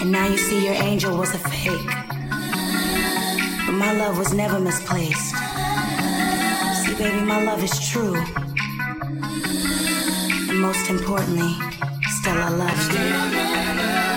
And now you see your angel was a fake. But my love was never misplaced. See, baby, my love is true. And most importantly, still I love you.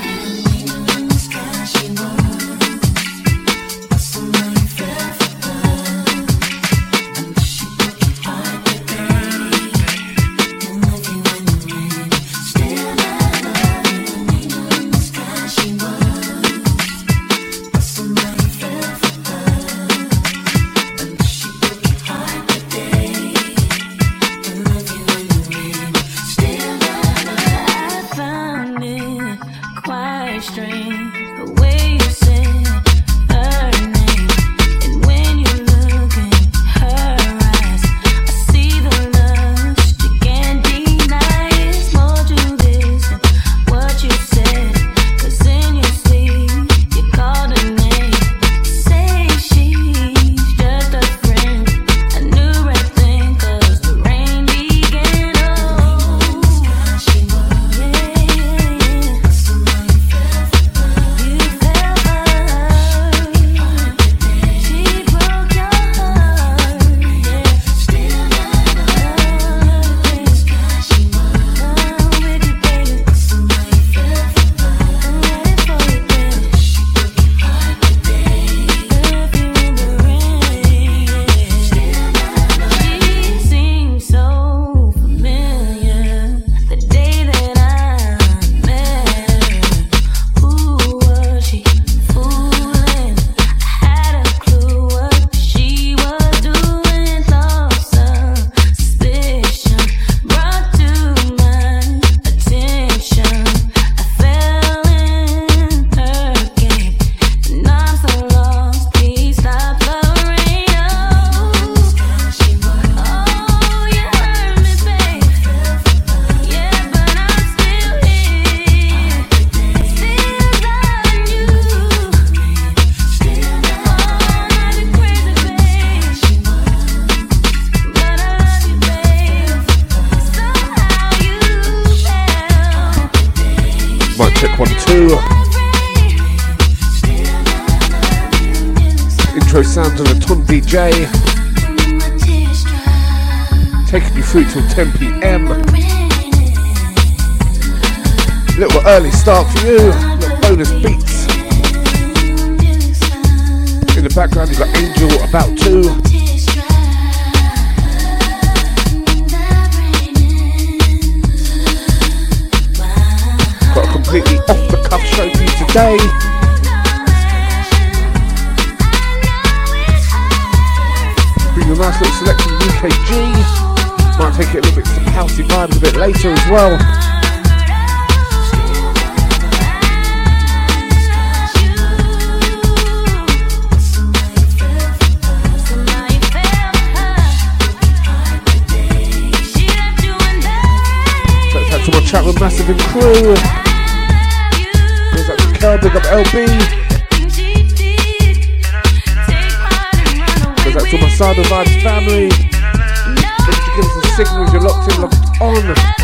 A secret that you treasure. Now's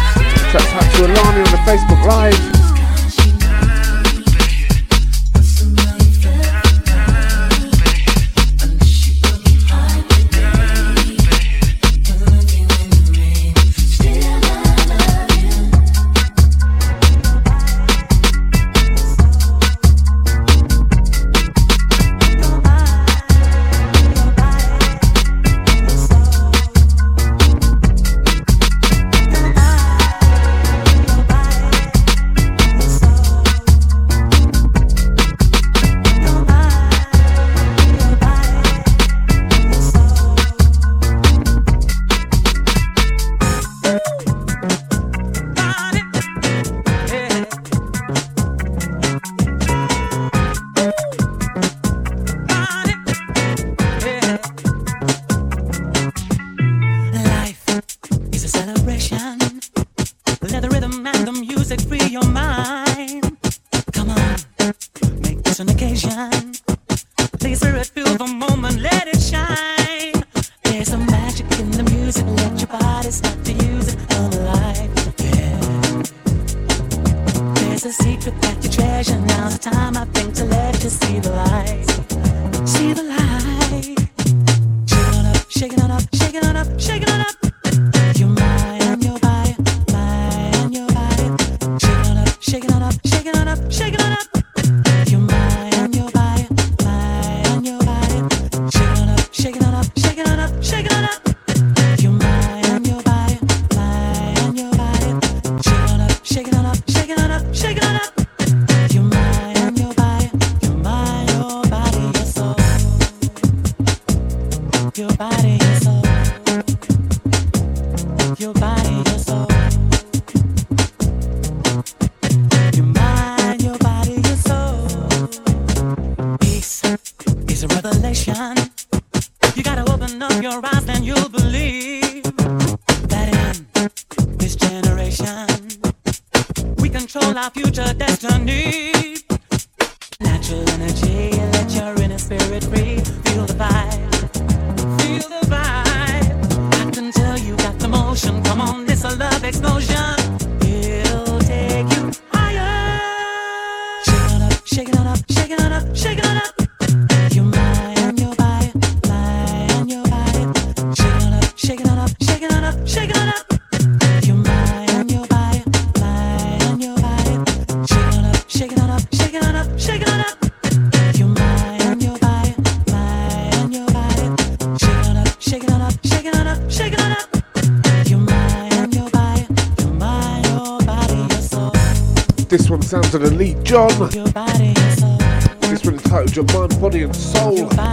John. This one entitled Your Mind, Body and Soul. Got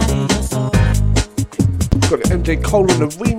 an MJ Cole on the remix.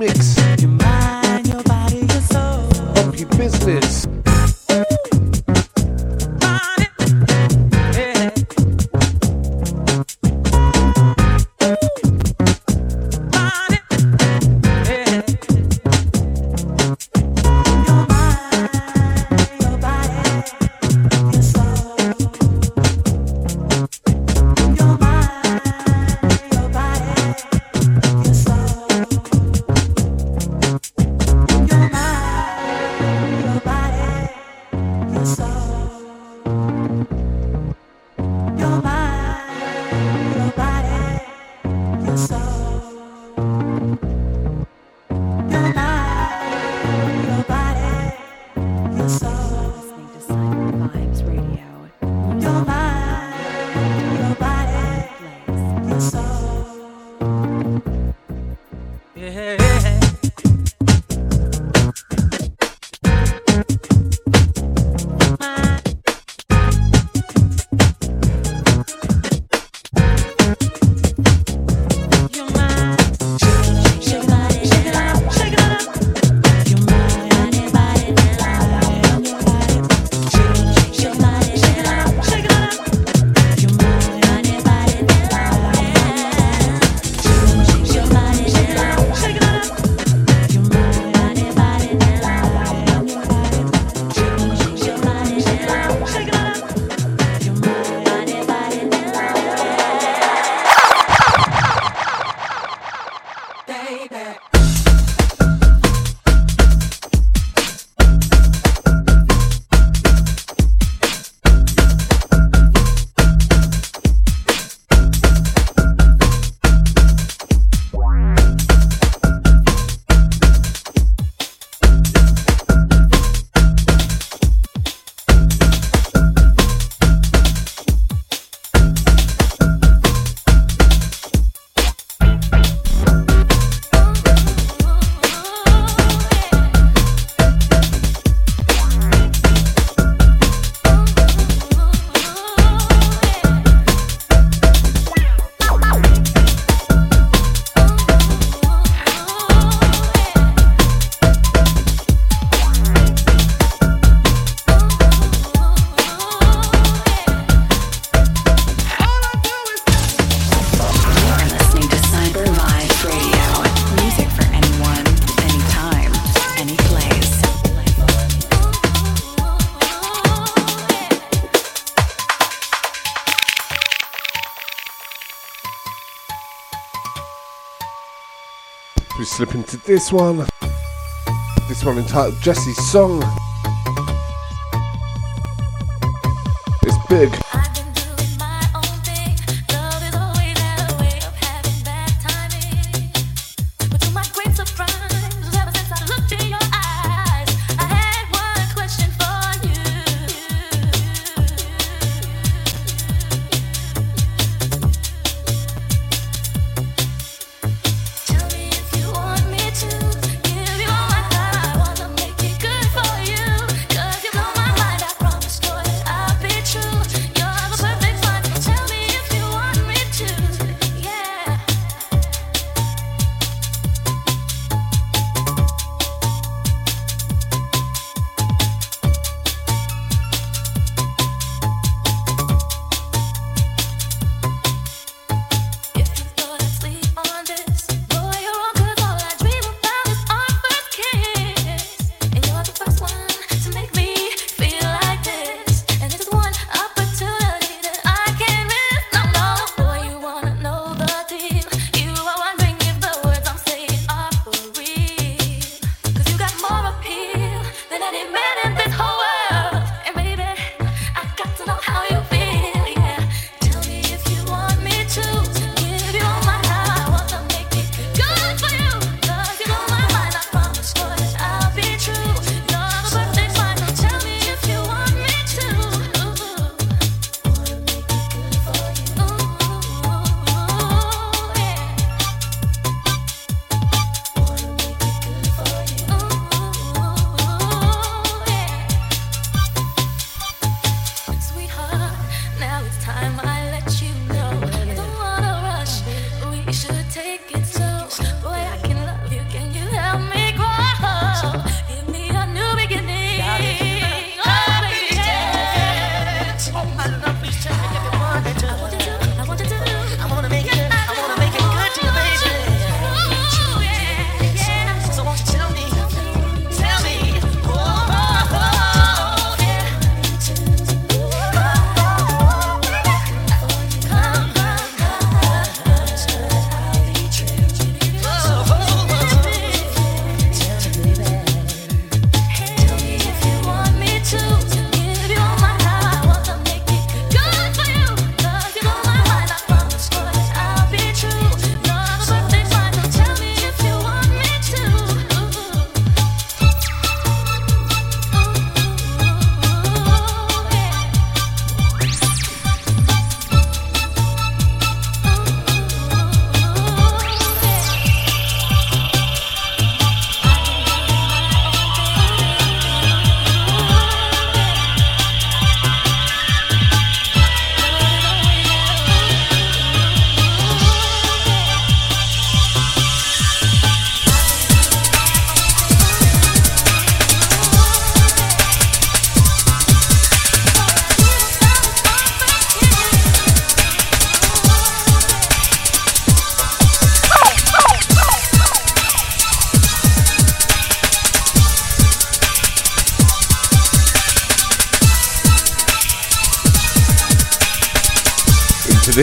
This one. This one entitled Jesse's Song.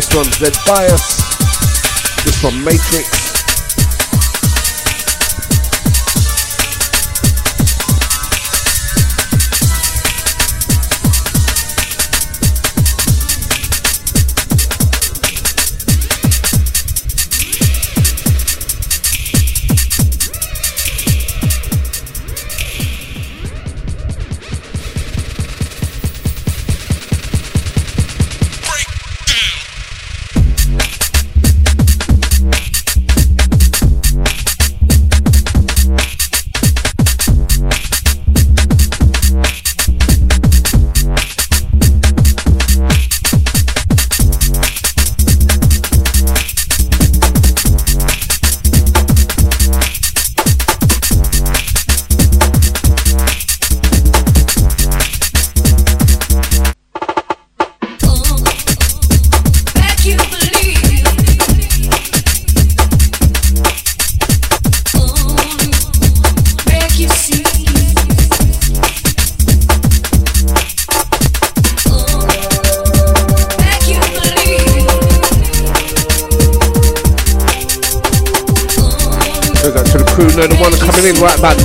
This one's Zed Bias. This one Matrix.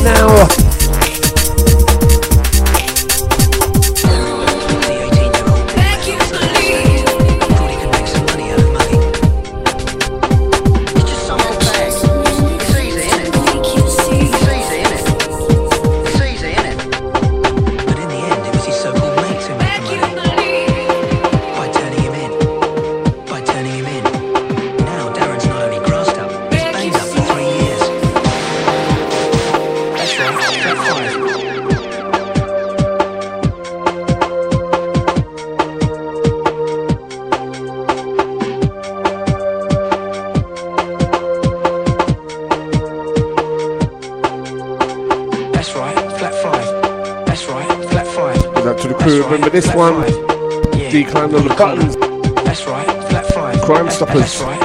Now. But this one? Yeah. Decline on the buttons. That's right. Crime Stoppers.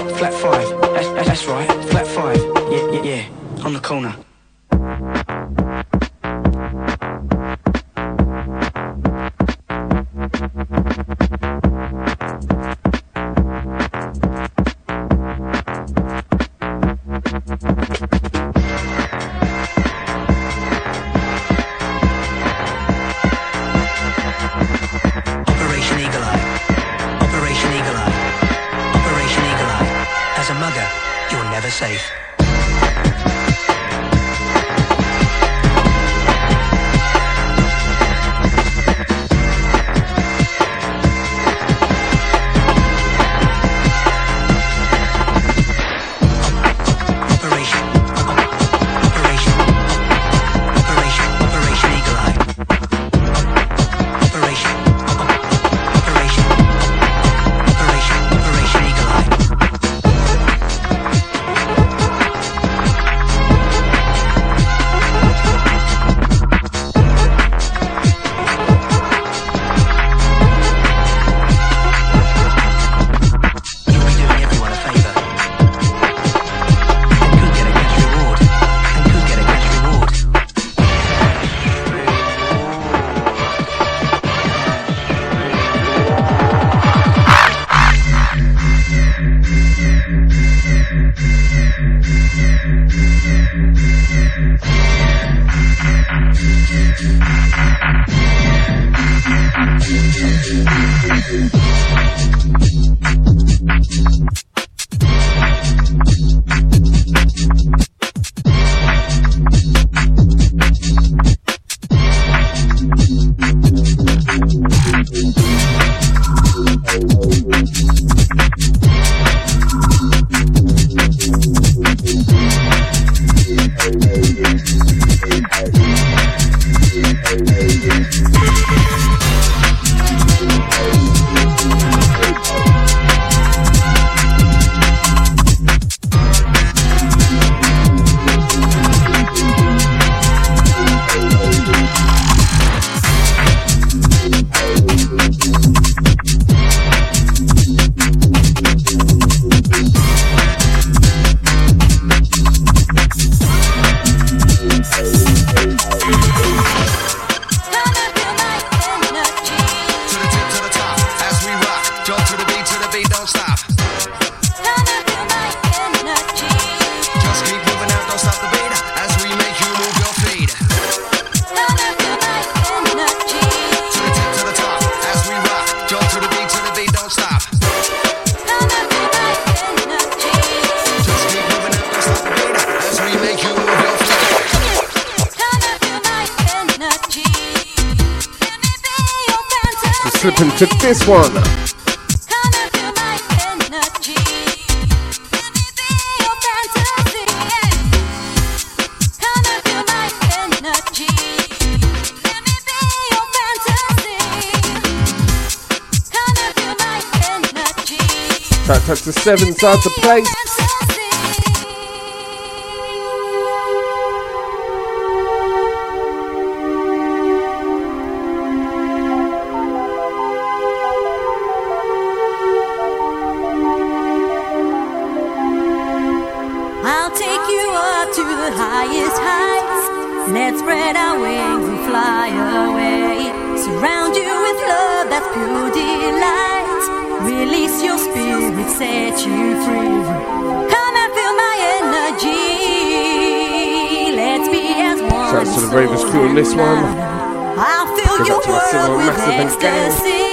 Slipping to this one. Shout out to Seven Sides of Place. Ravers crew on this one. I'll fill your world with ecstasy.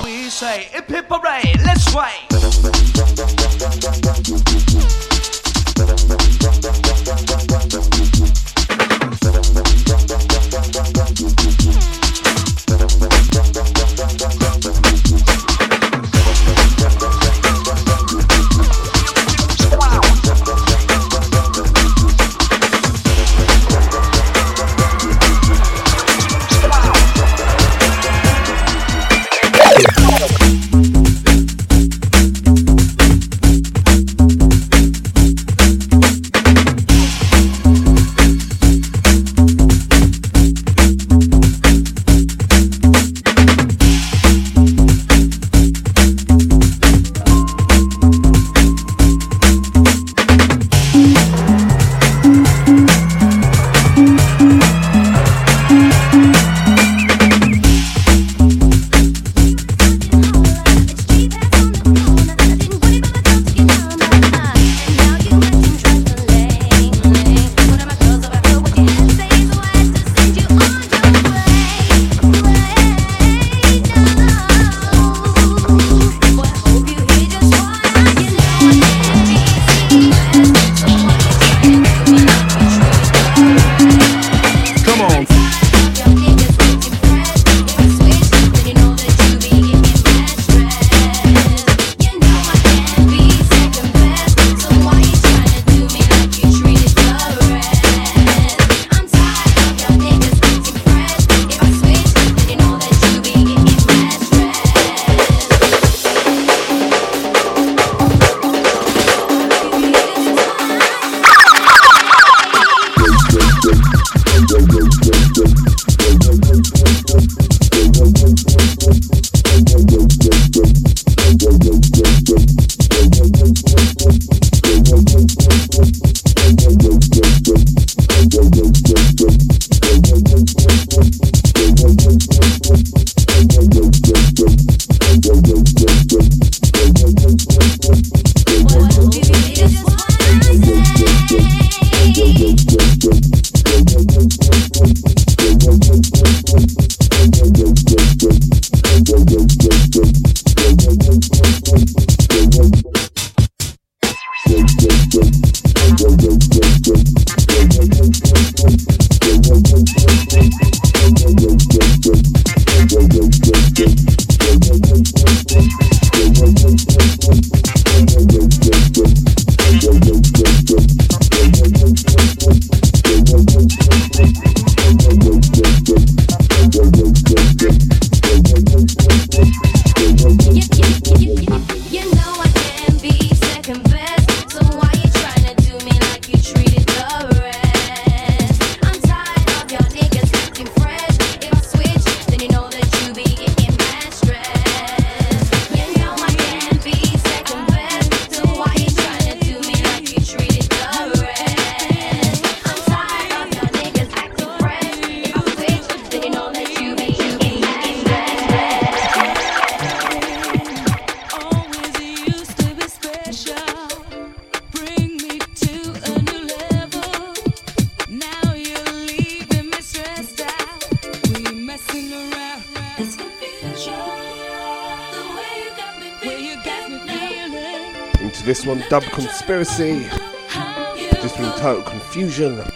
We say, hip, hip, Conspiracy. This one, Total Confusion.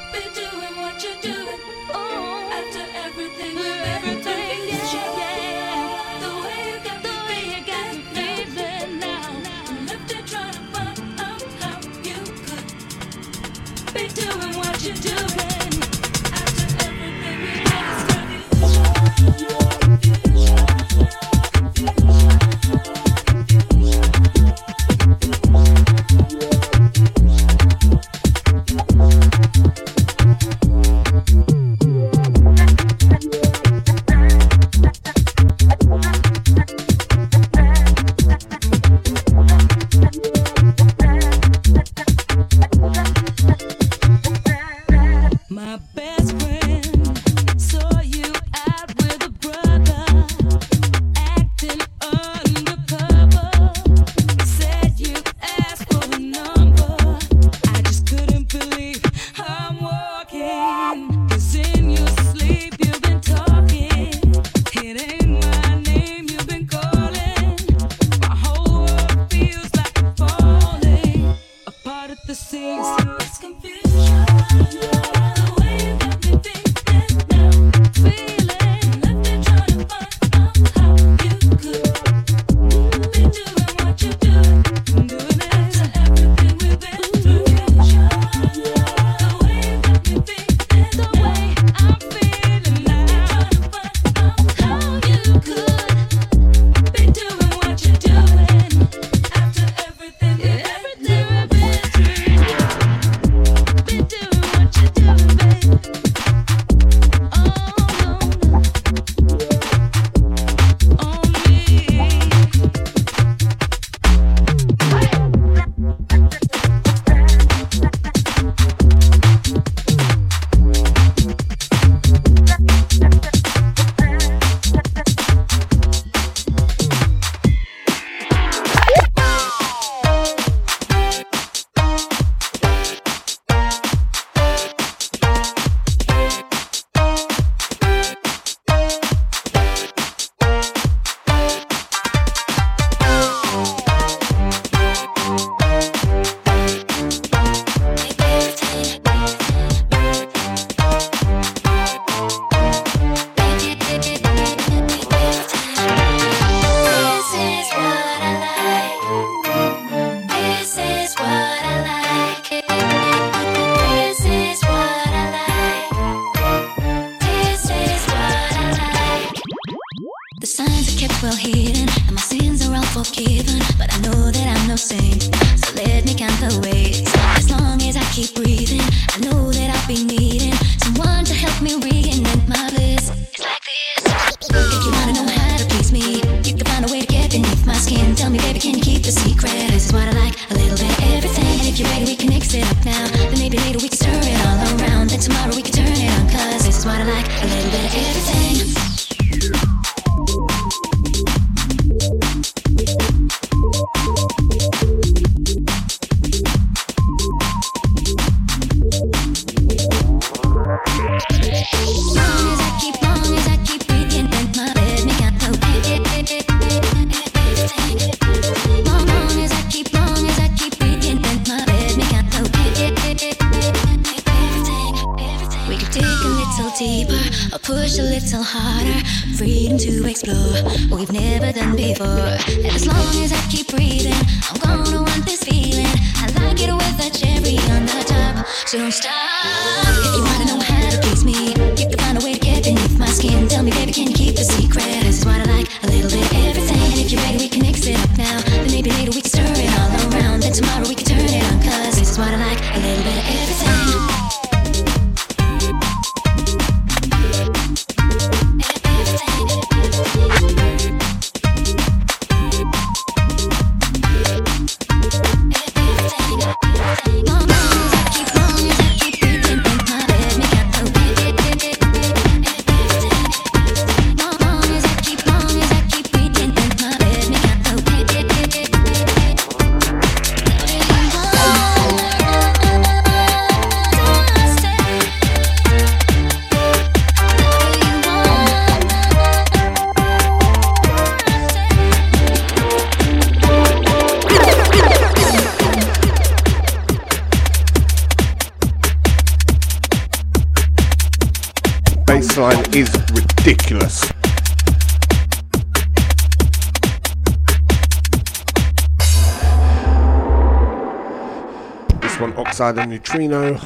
Oxide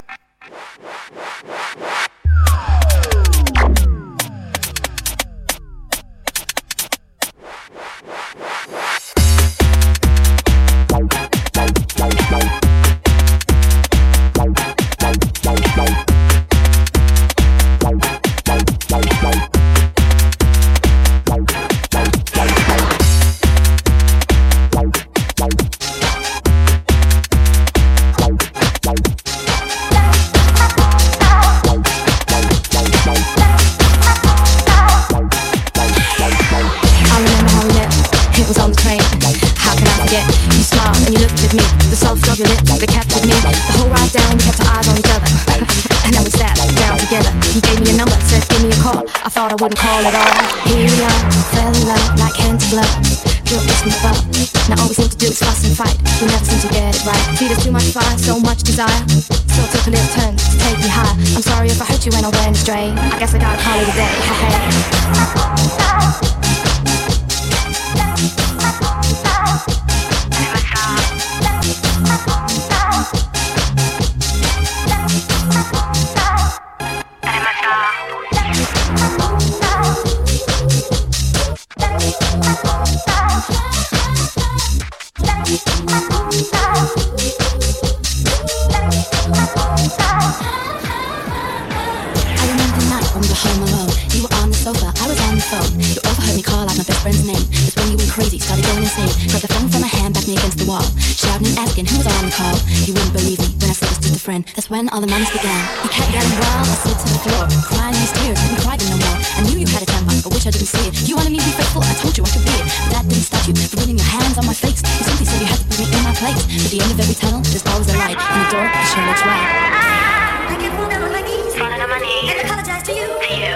blood. Guilt makes me up. Now all we seem to do is fuss and fight. We never seem to get it right. See, there's too much fire, so much desire. So took a little turn to take me high. I'm sorry if I hurt you when I went astray. I guess I gotta call it a day. Hey, hey. That's when all the madness began. You kept getting wild, I slid to the floor, crying these tears, couldn't cry no more. I knew you had a temper, I wish I didn't see it. You wanted me to be faithful, I told you I could be it. But that didn't stop you from putting your hands on my face. You simply said you had to put me in my place. At the end of every tunnel, there's always a light, and the door is sure looks right. I kept falling down on my knees, falling on my knees, and apologize to you, to you.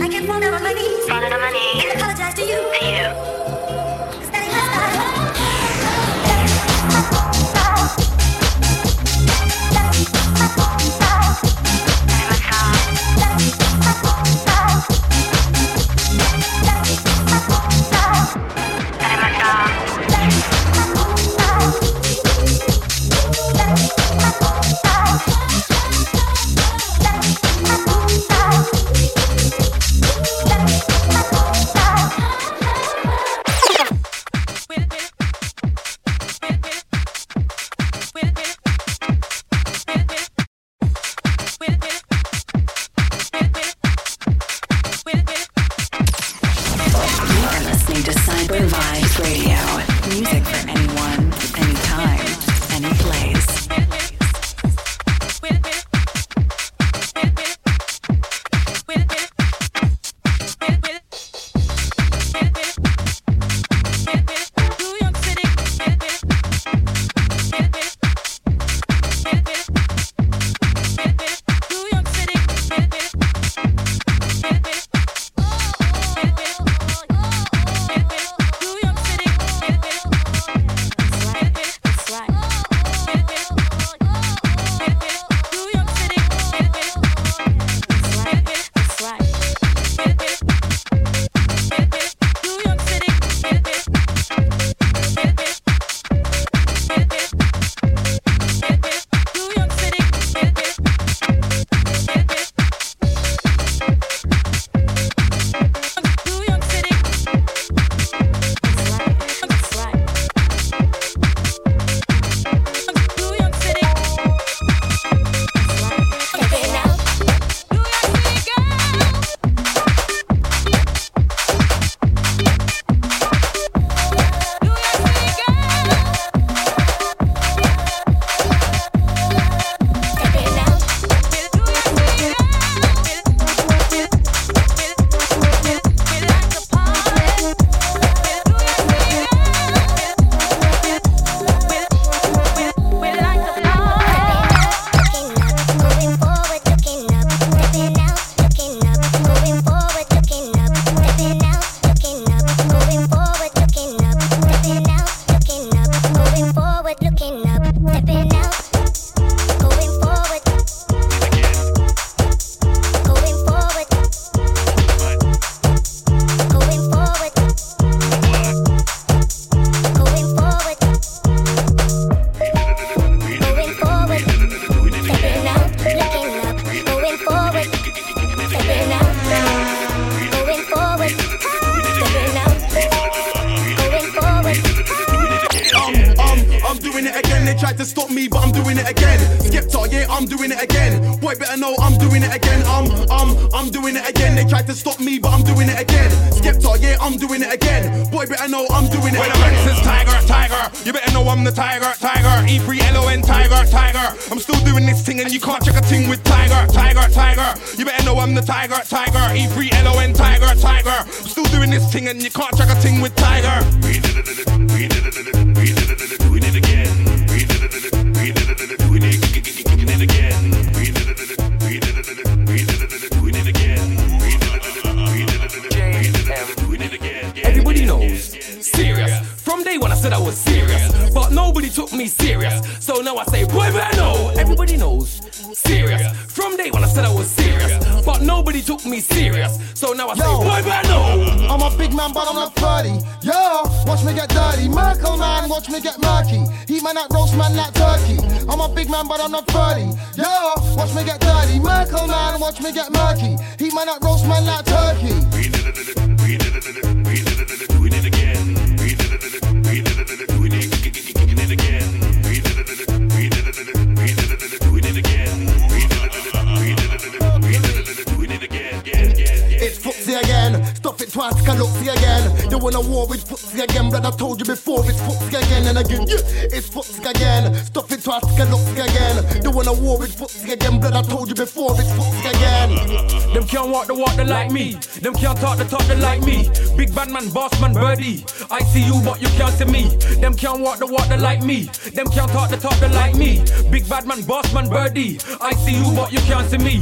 I kept falling down on my knees, falling on my knees, and apologize to you, to you. I see you, but you can't see me. Them can't walk the water like me. Them can't talk the talk like me. Big bad man, boss man, birdie. I see you, but you can't see me.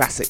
Classic.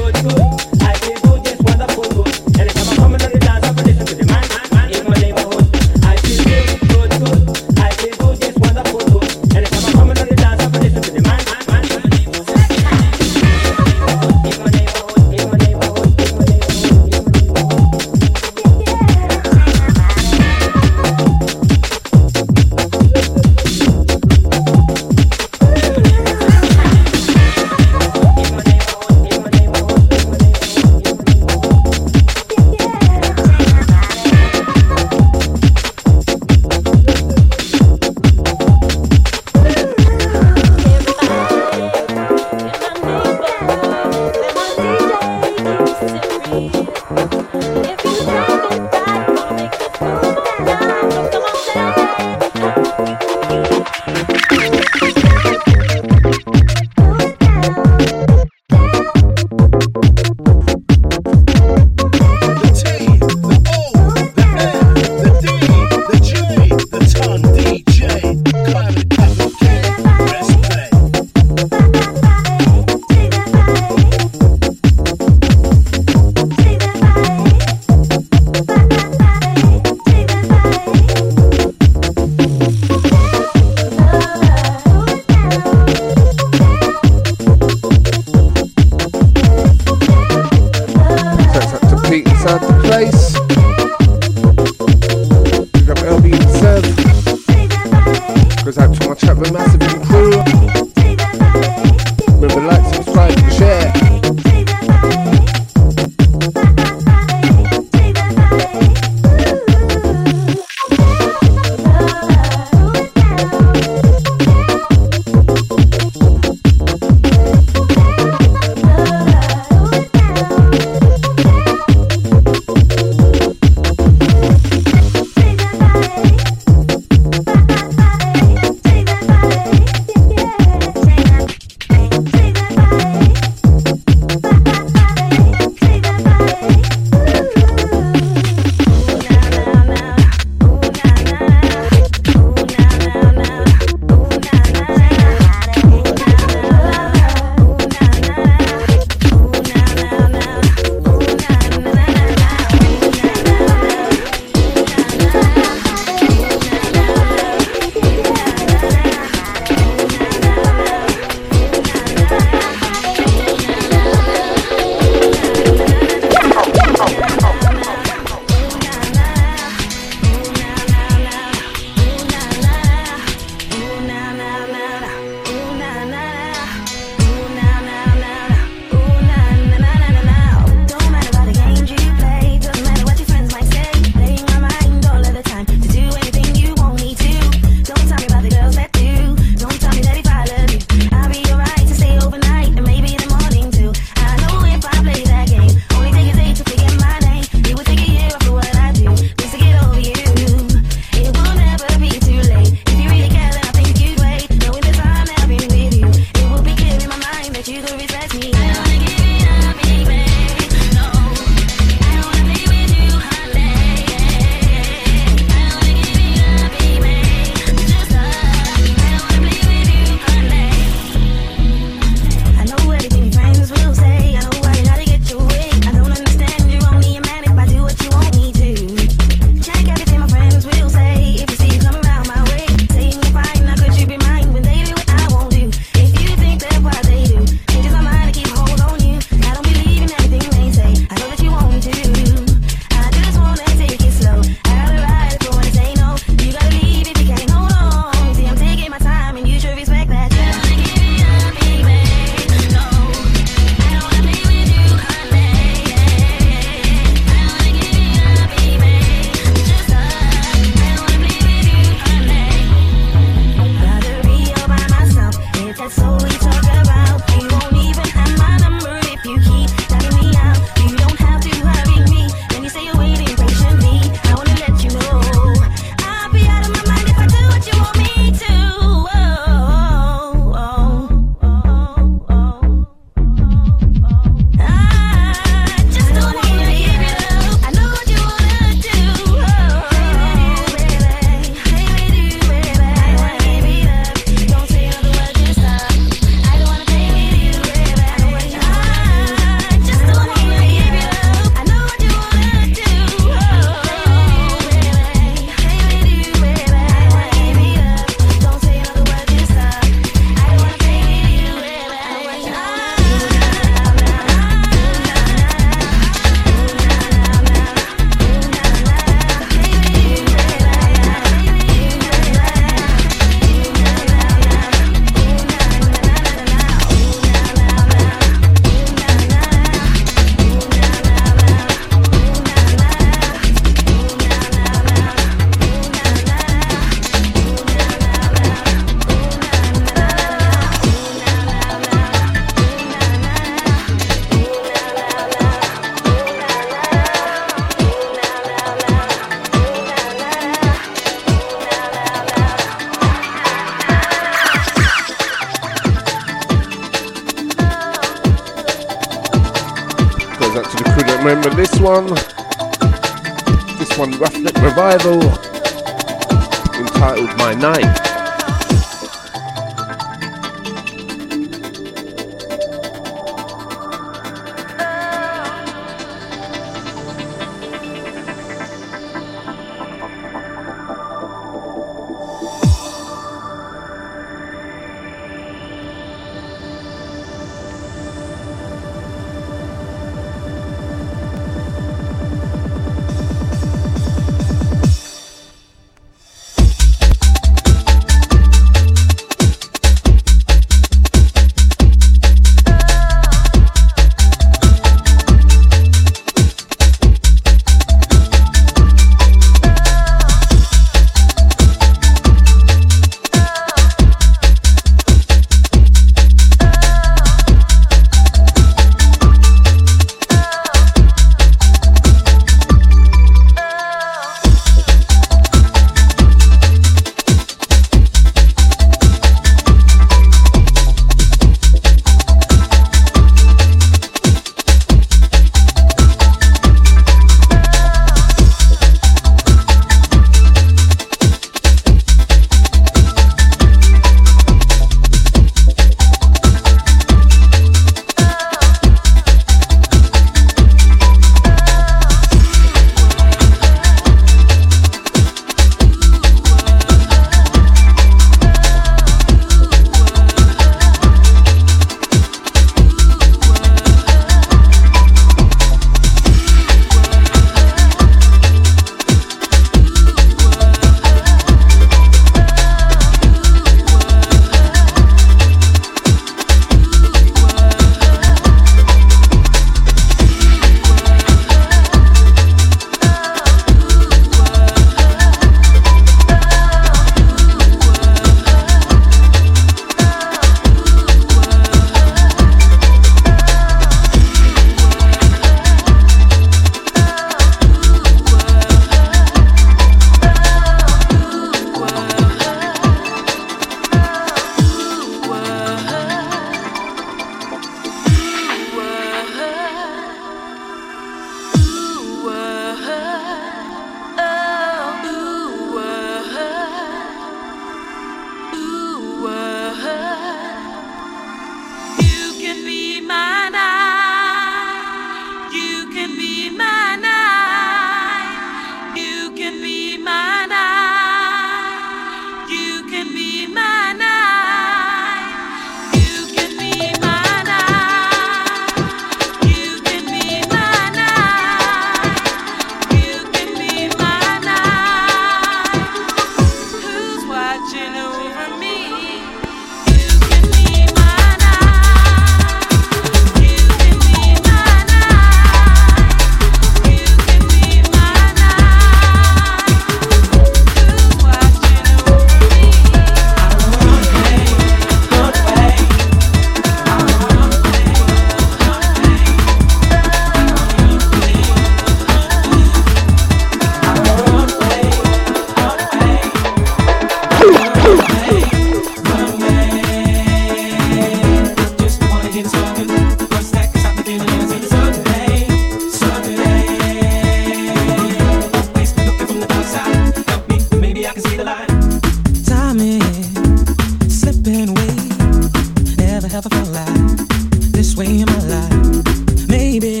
this way in my life. Maybe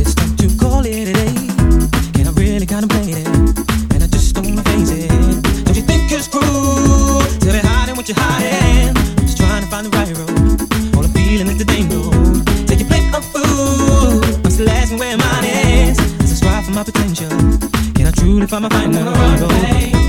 it's time to call it a day. And I really contemplate it, and I just don't wanna face it. Don't you think it's cruel to be hiding what you're hiding? Just trying to find the right road. All I'm feeling is the dang. Take your plate of food. I'm still asking where mine is. As I strive for my potential, can I truly find my final road?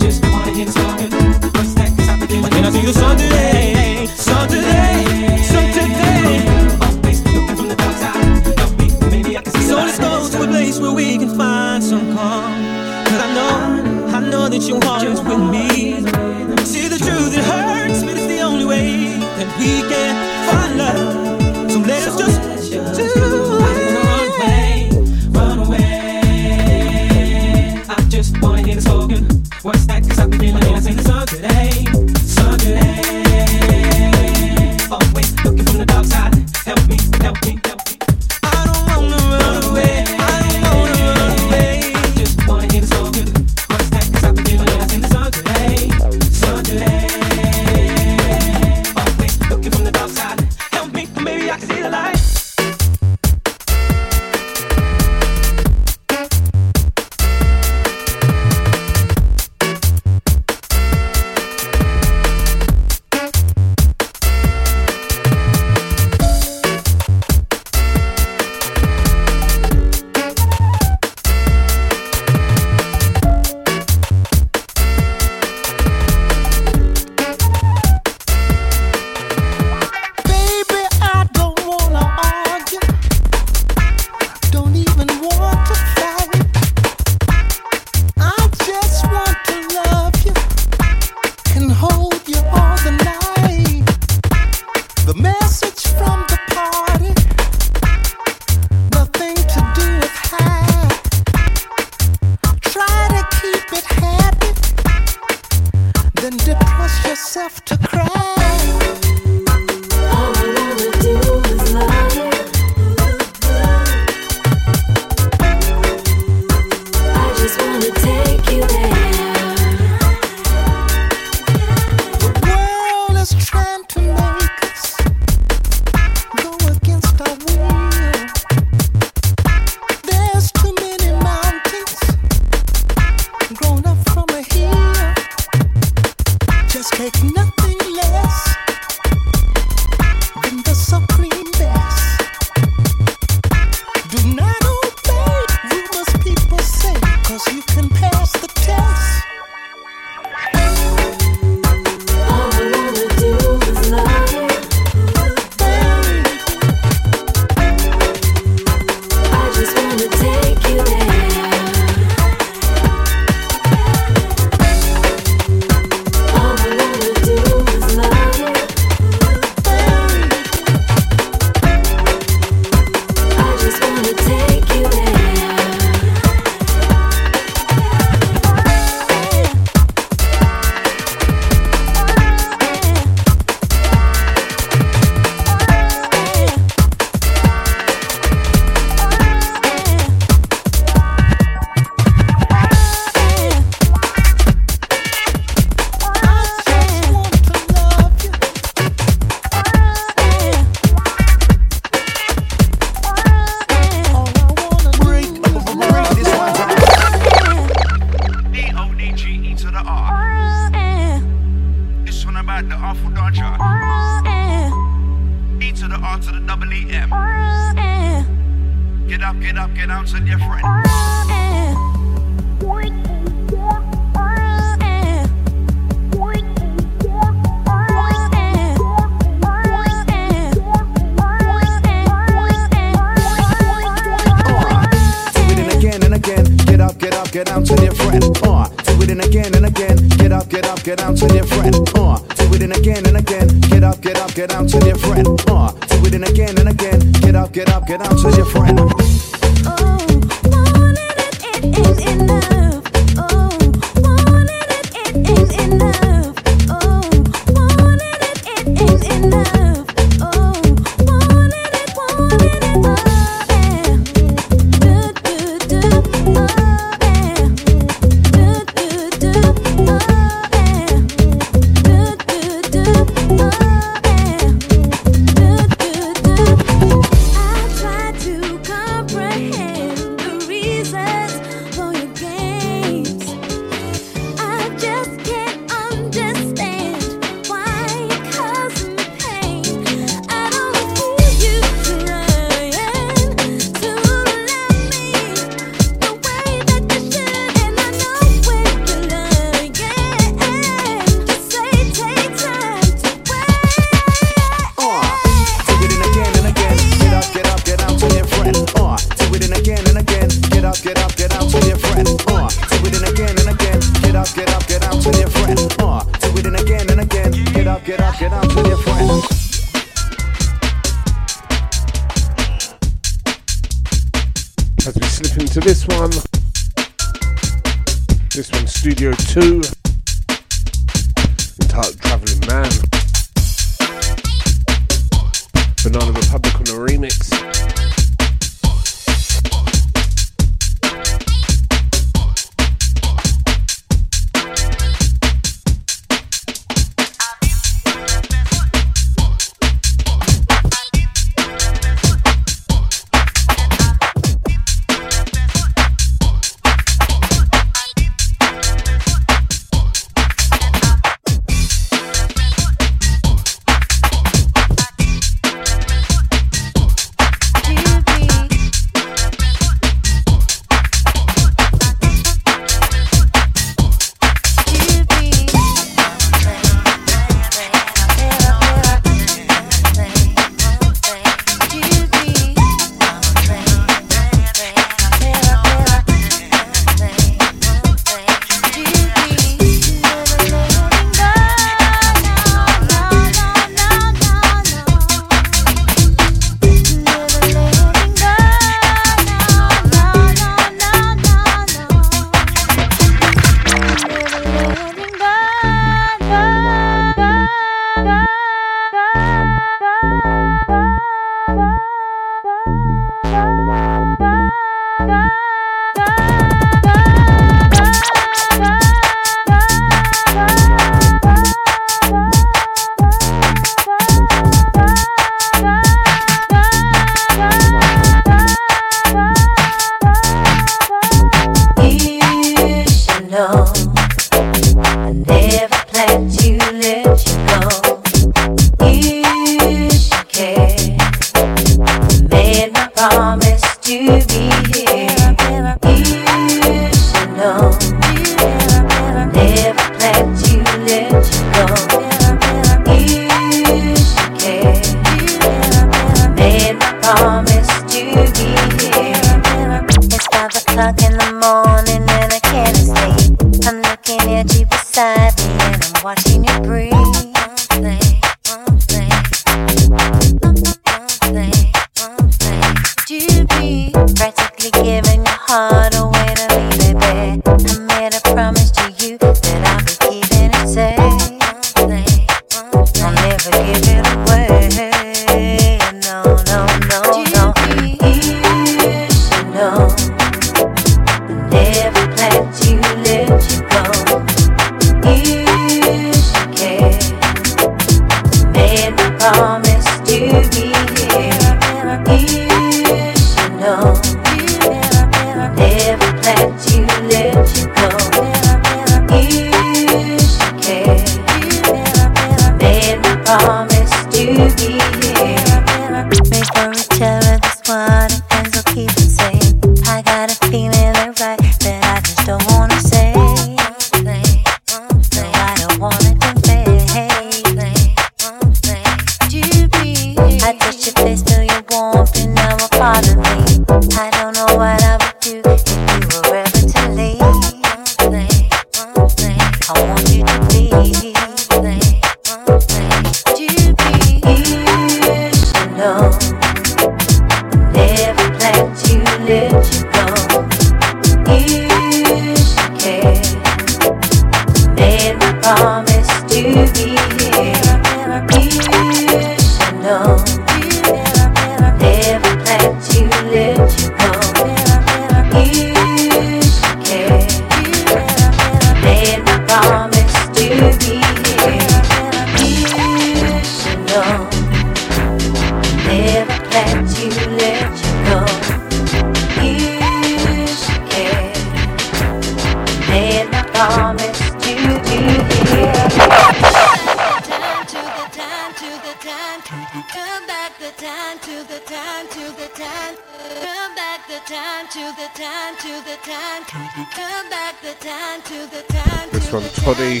the time. Turn back the time to the time to the time. Turn back the time to the time. This Toddy.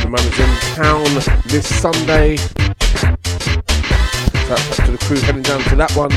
The in town this Sunday. So that's up to the crew heading down to that one.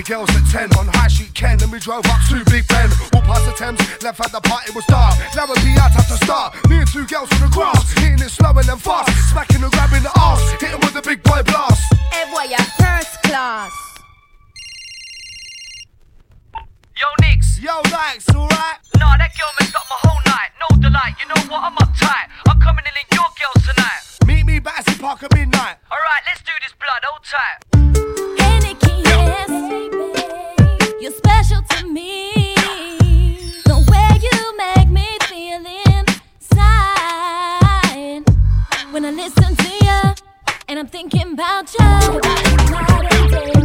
The girls at 10 on High Street Ken. Then we drove up to Big Ben. All past the Thames, left at the party was dark. Now we be out at the start. Me and two girls on the grass, hitting it slow and then fast. Smacking and grabbing the ass, hitting with the big boy blast. Hey boy, first class. Yo, Nix. Yo, Max, alright? Nah, that girl messed up my whole night. No delight. You know what? I'm uptight. I'm coming in in your girls tonight. Meet me Battersea Park at midnight. Alright, let's do this blood. Hold tight. Hey, Nikki, yes, you're special to me. The way you make me feel inside when I listen to you, and I'm thinking about you. Night and day,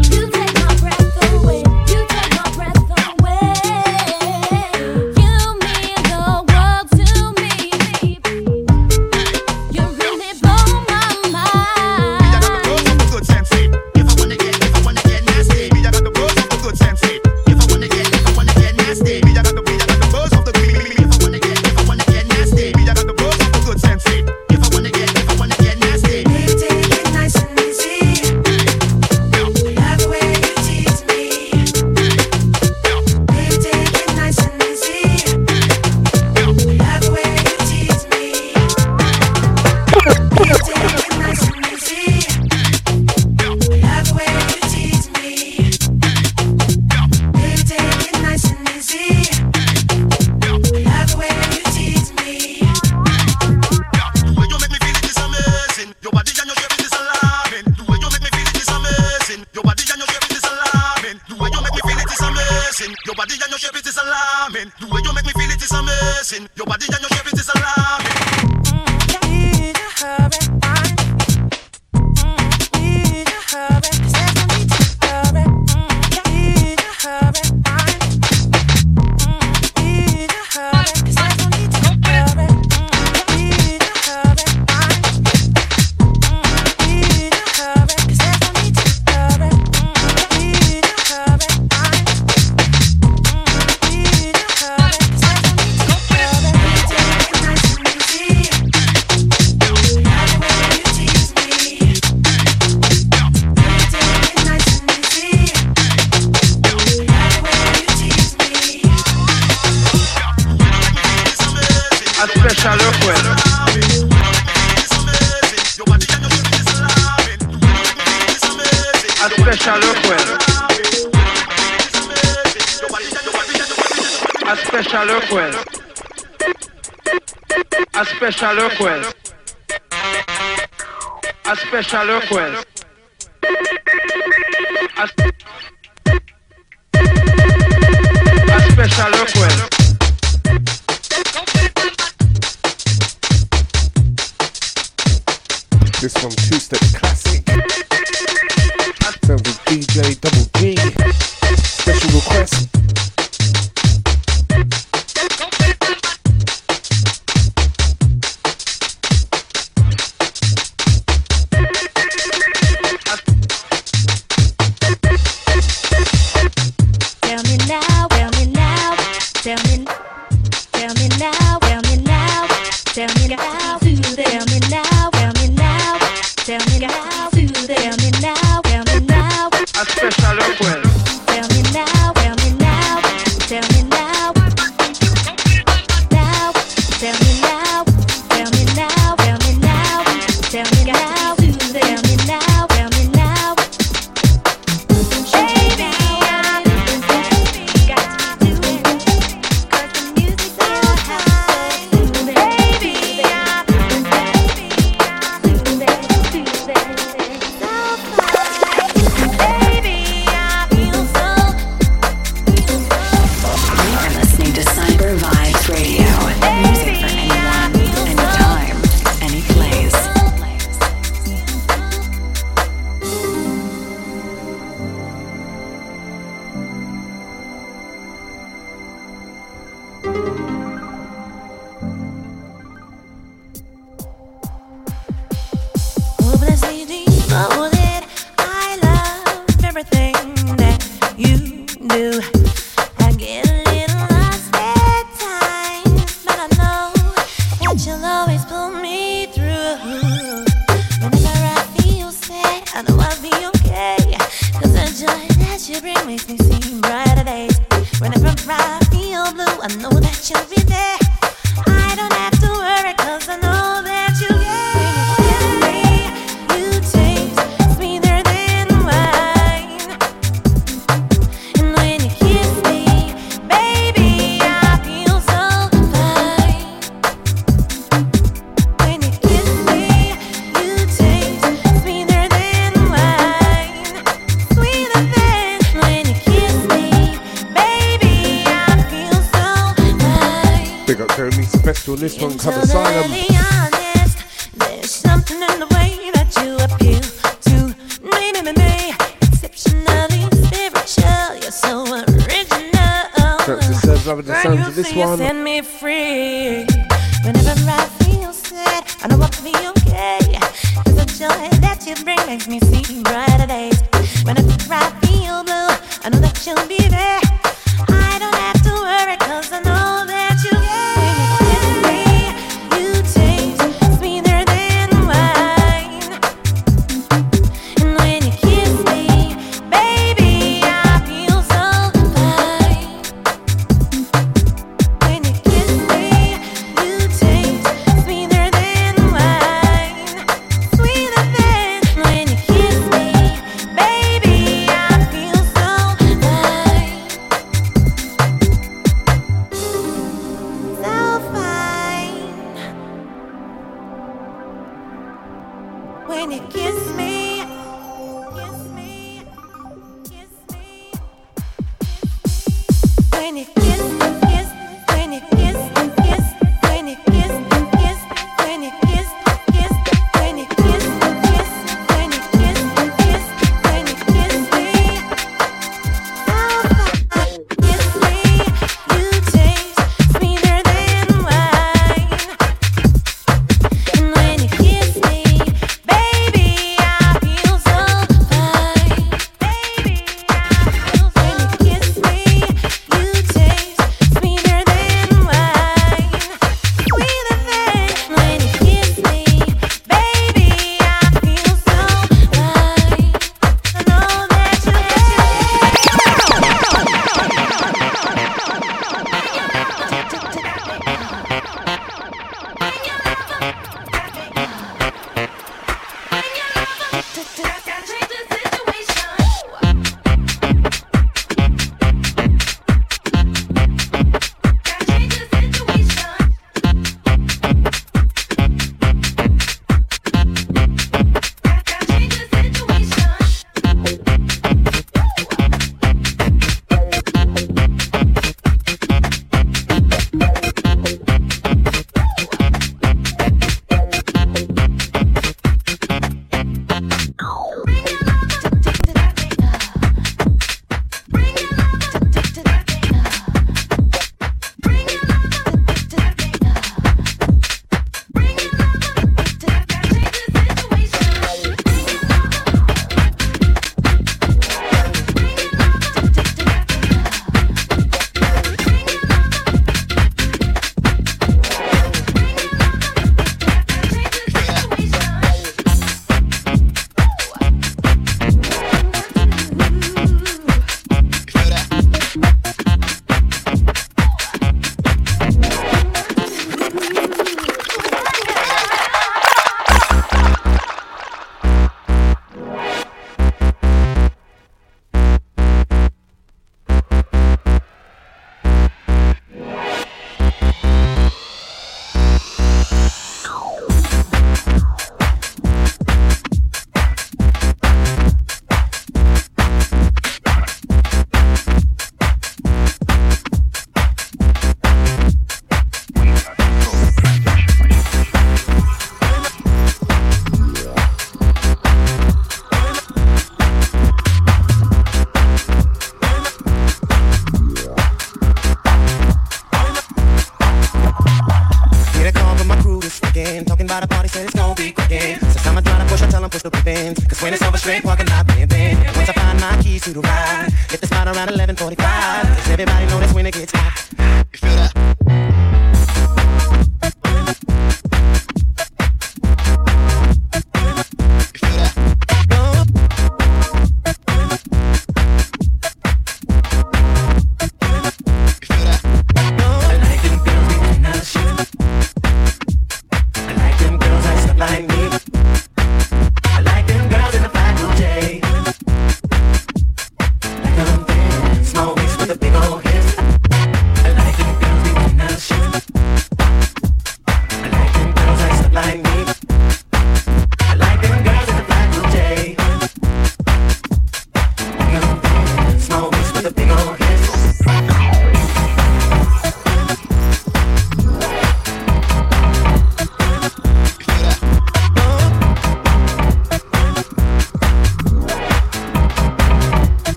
échalo pues. lo puedo.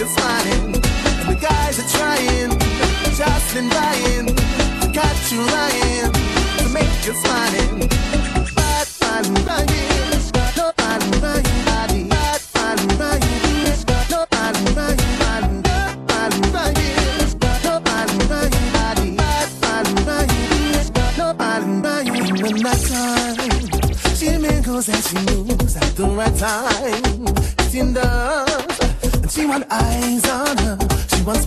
and smiling. And the guys are trying, just and buying. Got you lying to make you smiling.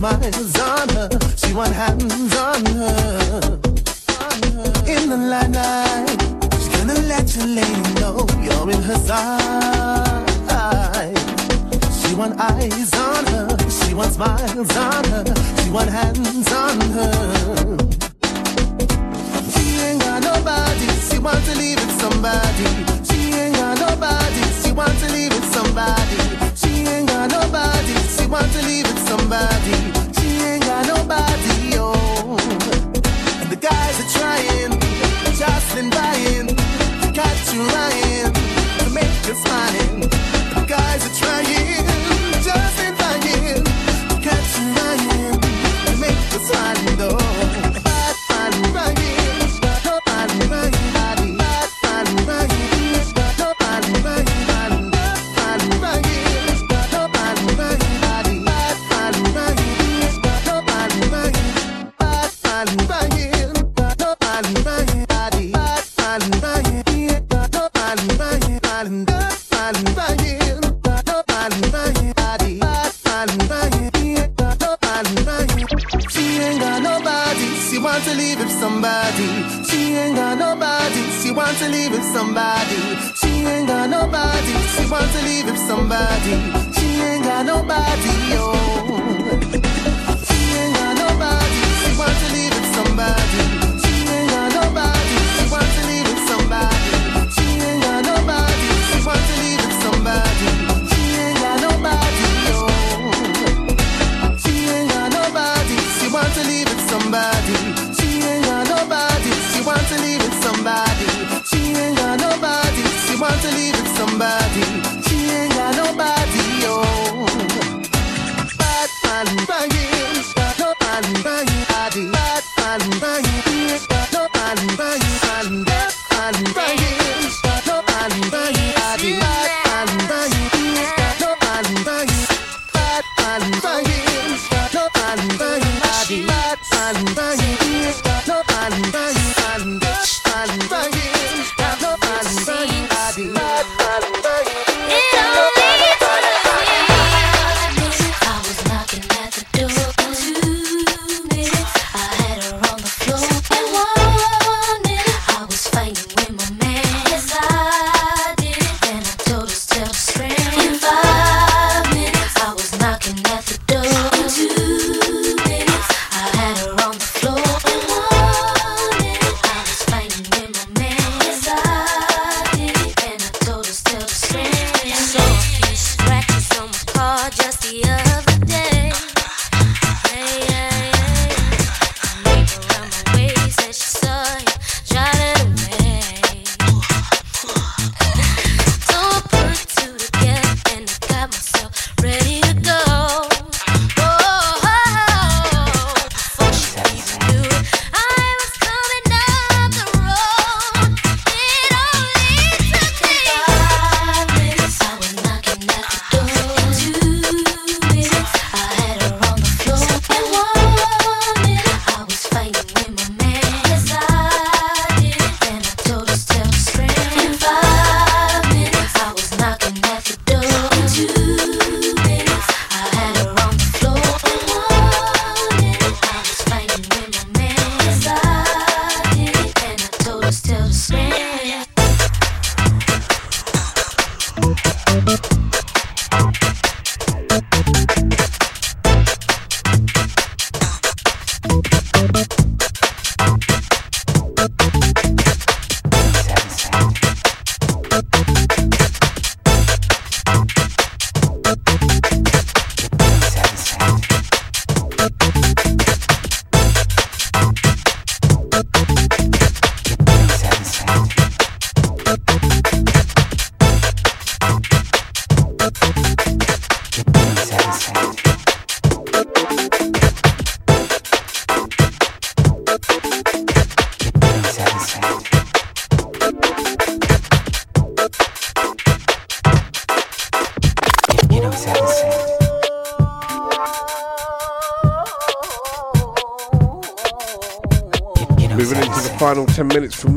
smiles on her. She want hands on her. In the limelight, she's gonna let your lady know you're in her side. She want eyes on her. She wants smiles on her.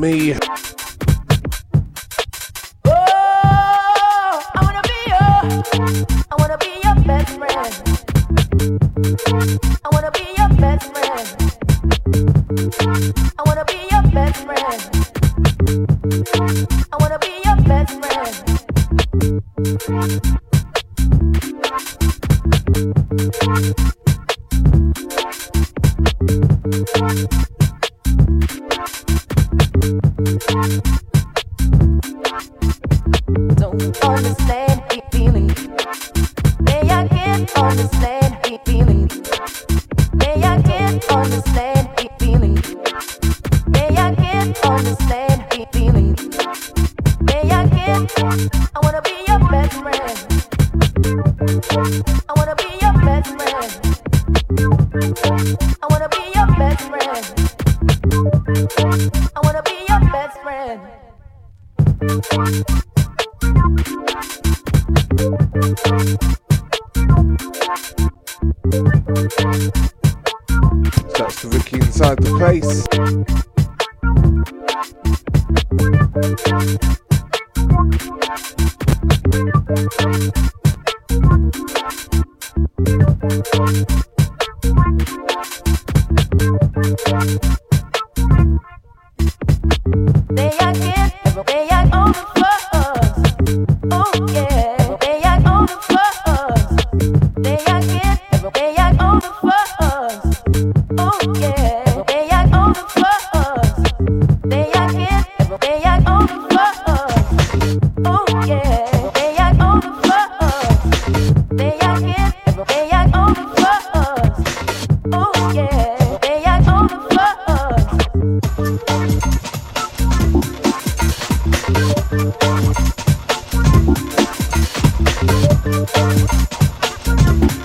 Me.